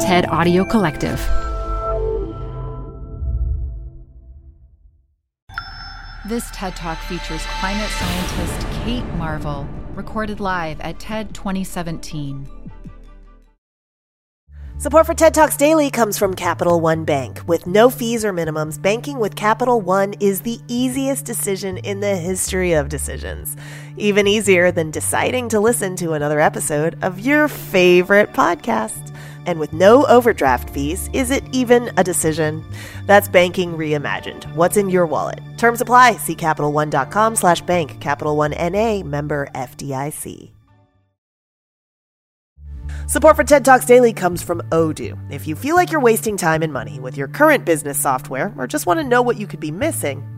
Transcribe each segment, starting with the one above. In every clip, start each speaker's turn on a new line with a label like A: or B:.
A: TED Audio Collective.
B: This TED Talk features climate scientist Kate Marvel, recorded live at TED 2017.
C: Support for TED Talks Daily comes from Capital One Bank. With no fees or minimums, banking with Capital One is the easiest decision in the history of decisions. Even easier than deciding to listen to another episode of your favorite podcast. And with no overdraft fees, is it even a decision? That's banking reimagined. What's in your wallet? Terms apply. See CapitalOne.com slash bank. Capital One N.A. member FDIC. Support for TED Talks Daily comes from Odoo. If you feel like you're wasting time and money with your current business software or just want to know what you could be missing,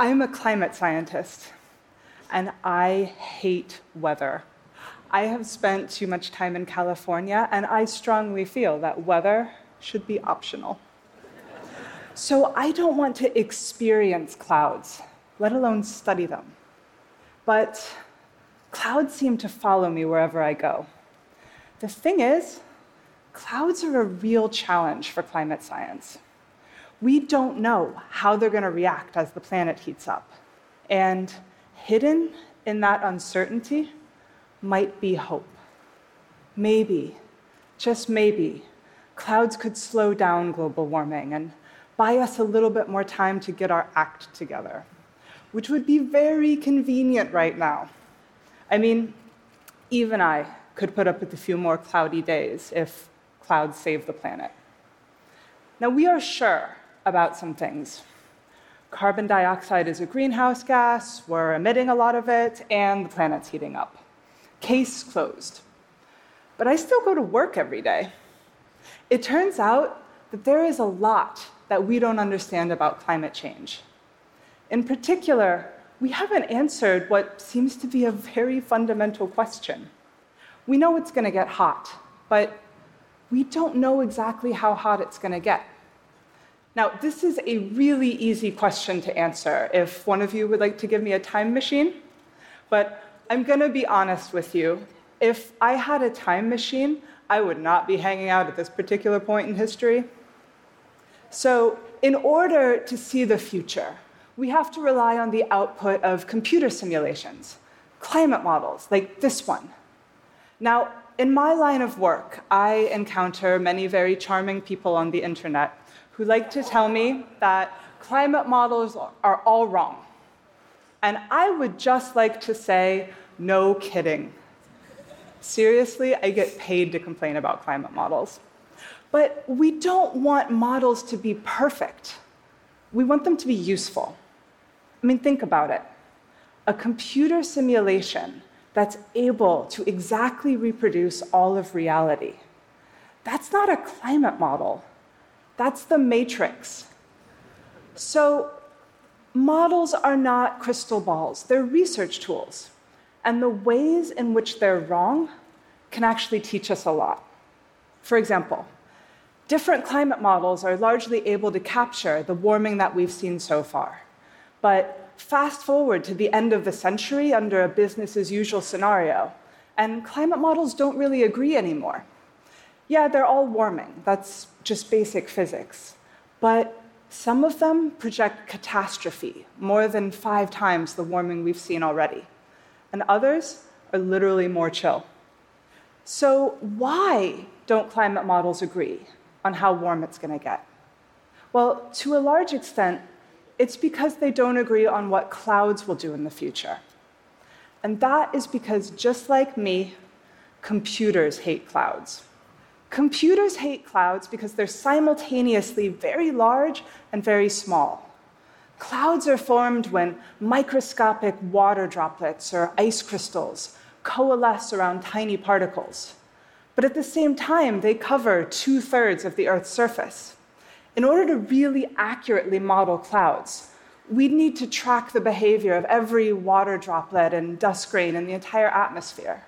D: I'm a climate scientist, and I hate weather. I have spent too much time in California, and I strongly feel that weather should be optional. So I don't want to experience clouds, let alone study them. But clouds seem to follow me wherever I go. The thing is, clouds are a real challenge for climate science. We don't know how they're going to react as the planet heats up. And hidden in that uncertainty might be hope. Maybe, just maybe, clouds could slow down global warming and buy us a little bit more time to get our act together, which would be very convenient right now. I mean, even I could put up with a few more cloudy days if clouds save the planet. Now, we are sure about some things. Carbon dioxide is a greenhouse gas, we're emitting a lot of it, and the planet's heating up. Case closed. But I still go to work every day. It turns out that there is a lot that we don't understand about climate change. In particular, we haven't answered what seems to be a very fundamental question. We know it's going to get hot, but we don't know exactly how hot it's going to get. Now, this is a really easy question to answer if one of you would like to give me a time machine. But I'm going to be honest with you. If I had a time machine, I would not be hanging out at this particular point in history. So, in order to see the future, we have to rely on the output of computer simulations, climate models like this one. Now, in my line of work, I encounter many very charming people on the internet who like to tell me that climate models are all wrong. And I would just like to say, no kidding. Seriously, I get paid to complain about climate models. But we don't want models to be perfect. We want them to be useful. I mean, think about it. A computer simulation that's able to exactly reproduce all of reality. That's not a climate model. That's the matrix. So, models are not crystal balls, they're research tools. And the ways in which they're wrong can actually teach us a lot. For example, different climate models are largely able to capture the warming that we've seen so far. But fast forward to the end of the century under a business as usual scenario, and climate models don't really agree anymore. Yeah, they're all warming. That's just basic physics. But some of them project catastrophe, more than five times the warming we've seen already. And others are literally more chill. So, why don't climate models agree on how warm it's going to get? Well, to a large extent, it's because they don't agree on what clouds will do in the future. And that is because, just like me, computers hate clouds. Computers hate clouds because they're simultaneously very large and very small. Clouds are formed when microscopic water droplets or ice crystals coalesce around tiny particles. But at the same time, they cover two thirds of the Earth's surface. In order to really accurately model clouds, we'd need to track the behavior of every water droplet and dust grain in the entire atmosphere.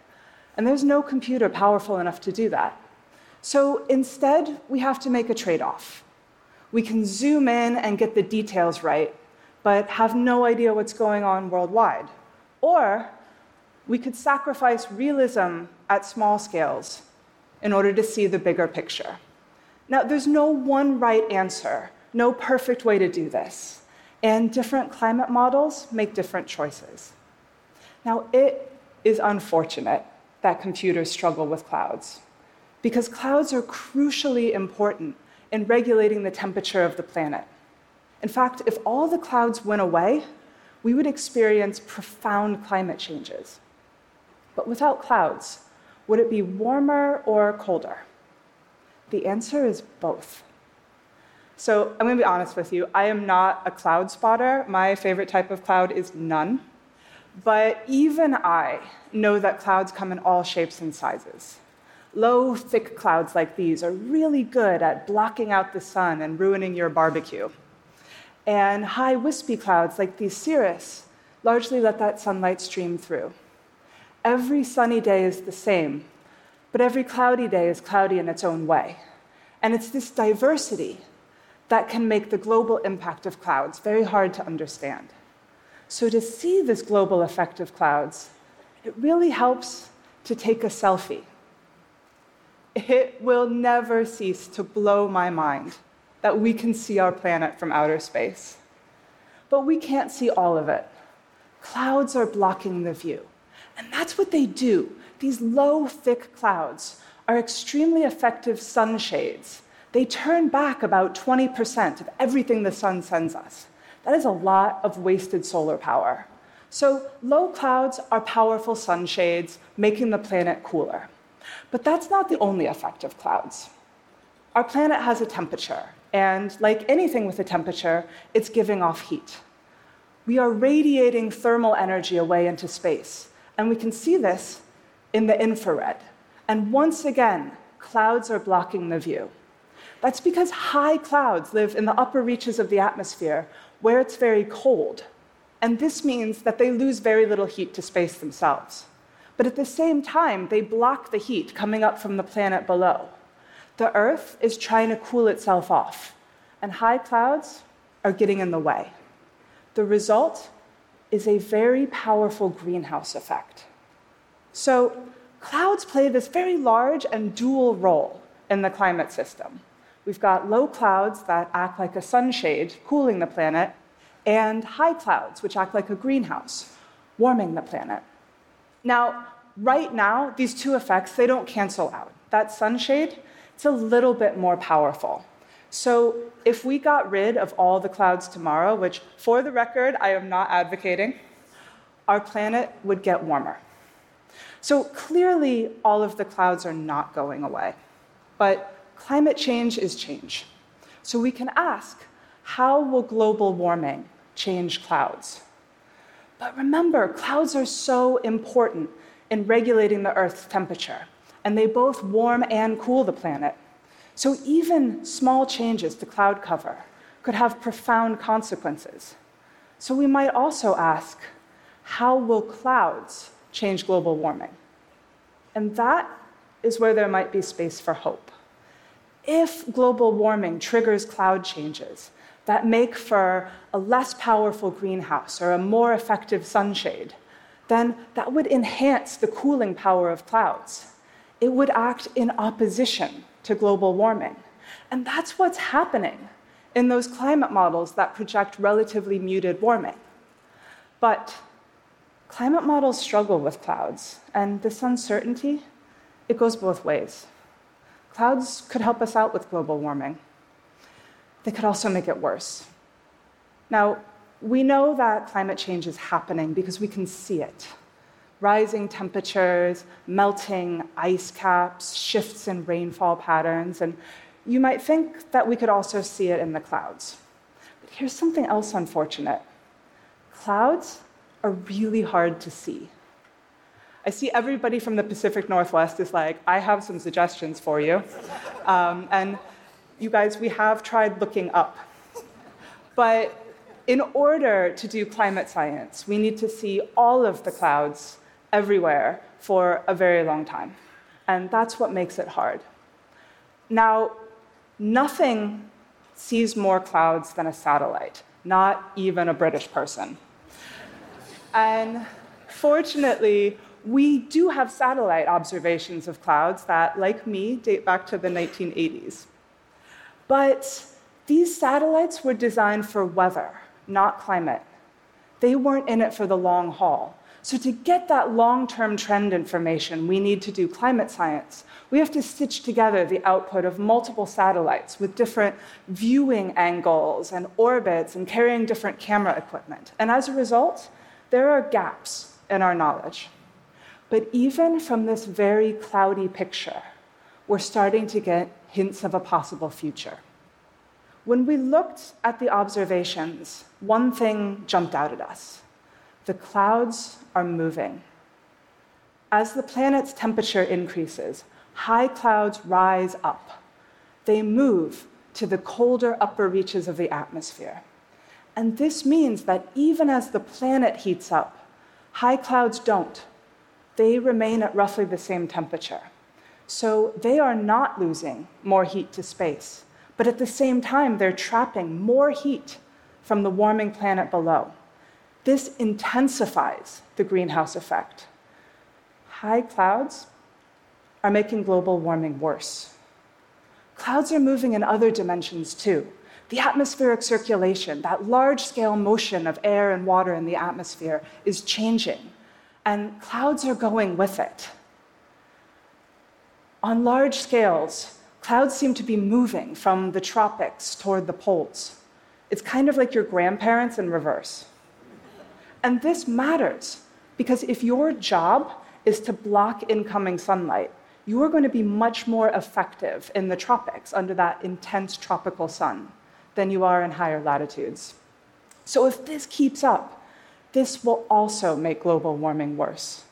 D: And there's no computer powerful enough to do that. So instead, we have to make a trade off. We can zoom in and get the details right, but have no idea what's going on worldwide. Or we could sacrifice realism at small scales in order to see the bigger picture. Now, there's no one right answer, no perfect way to do this, and different climate models make different choices. Now, it is unfortunate that computers struggle with clouds because clouds are crucially important in regulating the temperature of the planet. In fact, if all the clouds went away, we would experience profound climate changes. But without clouds, would it be warmer or colder? The answer is both. So I'm going to be honest with you. I am not a cloud spotter. My favorite type of cloud is none. But even I know that clouds come in all shapes and sizes. Low, thick clouds like these are really good at blocking out the sun and ruining your barbecue. And high, wispy clouds like these cirrus largely let that sunlight stream through. Every sunny day is the same, but every cloudy day is cloudy in its own way. And it's this diversity that can make the global impact of clouds very hard to understand. So, to see this global effect of clouds, it really helps to take a selfie. It will never cease to blow my mind that we can see our planet from outer space. But we can't see all of it. Clouds are blocking the view. And that's what they do. These low, thick clouds are extremely effective sunshades. They turn back about 20% of everything the sun sends us. That is a lot of wasted solar power. So, low clouds are powerful sunshades, making the planet cooler. But that's not the only effect of clouds. Our planet has a temperature, and like anything with a temperature, it's giving off heat. We are radiating thermal energy away into space, and we can see this in the infrared. And once again, clouds are blocking the view. That's because high clouds live in the upper reaches of the atmosphere where it's very cold. And this means that they lose very little heat to space themselves. But at the same time, they block the heat coming up from the planet below. The Earth is trying to cool itself off, and high clouds are getting in the way. The result is a very powerful greenhouse effect. So, clouds play this very large and dual role in the climate system. We've got low clouds that act like a sunshade, cooling the planet, and high clouds, which act like a greenhouse, warming the planet. Now, right now, these two effects, they don't cancel out. That sunshade, it's a little bit more powerful. So if we got rid of all the clouds tomorrow, which for the record, I am not advocating, our planet would get warmer. So clearly, all of the clouds are not going away. But climate change is change. So we can ask how will global warming change clouds? But remember, clouds are so important in regulating the Earth's temperature, and they both warm and cool the planet. So even small changes to cloud cover could have profound consequences. So we might also ask how will clouds change global warming? And that is where there might be space for hope. If global warming triggers cloud changes that make for a less powerful greenhouse or a more effective sunshade, then that would enhance the cooling power of clouds. It would act in opposition to global warming. And that's what's happening in those climate models that project relatively muted warming. But climate models struggle with clouds, and this uncertainty, it goes both ways. Clouds could help us out with global warming. They could also make it worse. Now, we know that climate change is happening because we can see it rising temperatures, melting ice caps, shifts in rainfall patterns, and you might think that we could also see it in the clouds. But here's something else unfortunate clouds are really hard to see. I see everybody from the Pacific Northwest is like, I have some suggestions for you. Um, and you guys, we have tried looking up. But in order to do climate science, we need to see all of the clouds everywhere for a very long time. And that's what makes it hard. Now, nothing sees more clouds than a satellite, not even a British person. And fortunately, we do have satellite observations of clouds that, like me, date back to the 1980s. But these satellites were designed for weather, not climate. They weren't in it for the long haul. So, to get that long term trend information, we need to do climate science. We have to stitch together the output of multiple satellites with different viewing angles and orbits and carrying different camera equipment. And as a result, there are gaps in our knowledge. But even from this very cloudy picture, we're starting to get hints of a possible future. When we looked at the observations, one thing jumped out at us the clouds are moving. As the planet's temperature increases, high clouds rise up. They move to the colder upper reaches of the atmosphere. And this means that even as the planet heats up, high clouds don't they remain at roughly the same temperature. So they are not losing more heat to space, but at the same time, they're trapping more heat from the warming planet below. This intensifies the greenhouse effect. High clouds are making global warming worse. Clouds are moving in other dimensions too. The atmospheric circulation, that large scale motion of air and water in the atmosphere, is changing and clouds are going with it. On large scales, clouds seem to be moving from the tropics toward the poles. It's kind of like your grandparents in reverse. And this matters because if your job is to block incoming sunlight, you are going to be much more effective in the tropics under that intense tropical sun than you are in higher latitudes. So if this keeps up, this will also make global warming worse.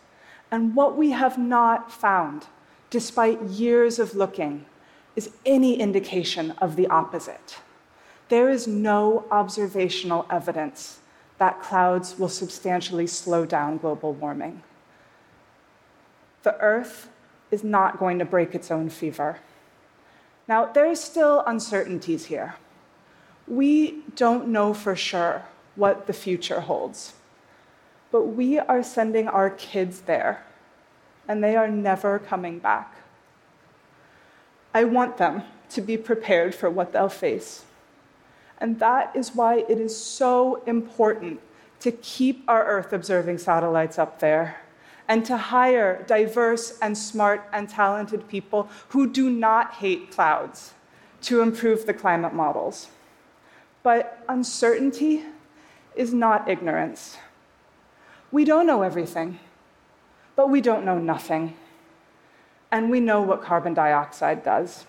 D: And what we have not found, despite years of looking, is any indication of the opposite. There is no observational evidence that clouds will substantially slow down global warming. The Earth is not going to break its own fever. Now, there are still uncertainties here. We don't know for sure what the future holds. But we are sending our kids there, and they are never coming back. I want them to be prepared for what they'll face. And that is why it is so important to keep our Earth observing satellites up there and to hire diverse and smart and talented people who do not hate clouds to improve the climate models. But uncertainty is not ignorance. We don't know everything, but we don't know nothing. And we know what carbon dioxide does.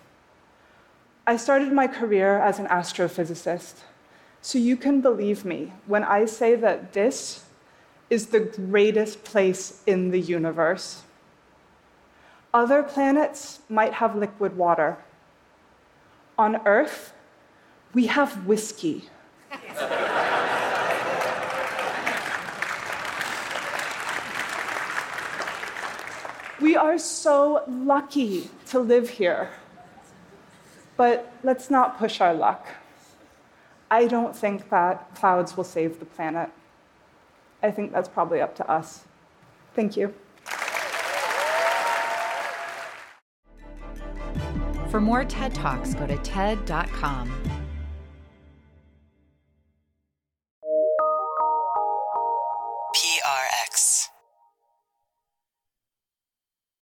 D: I started my career as an astrophysicist, so you can believe me when I say that this is the greatest place in the universe. Other planets might have liquid water. On Earth, we have whiskey. We are so lucky to live here. But let's not push our luck. I don't think that clouds will save the planet. I think that's probably up to us. Thank you.
B: For more TED Talks, go to TED.com.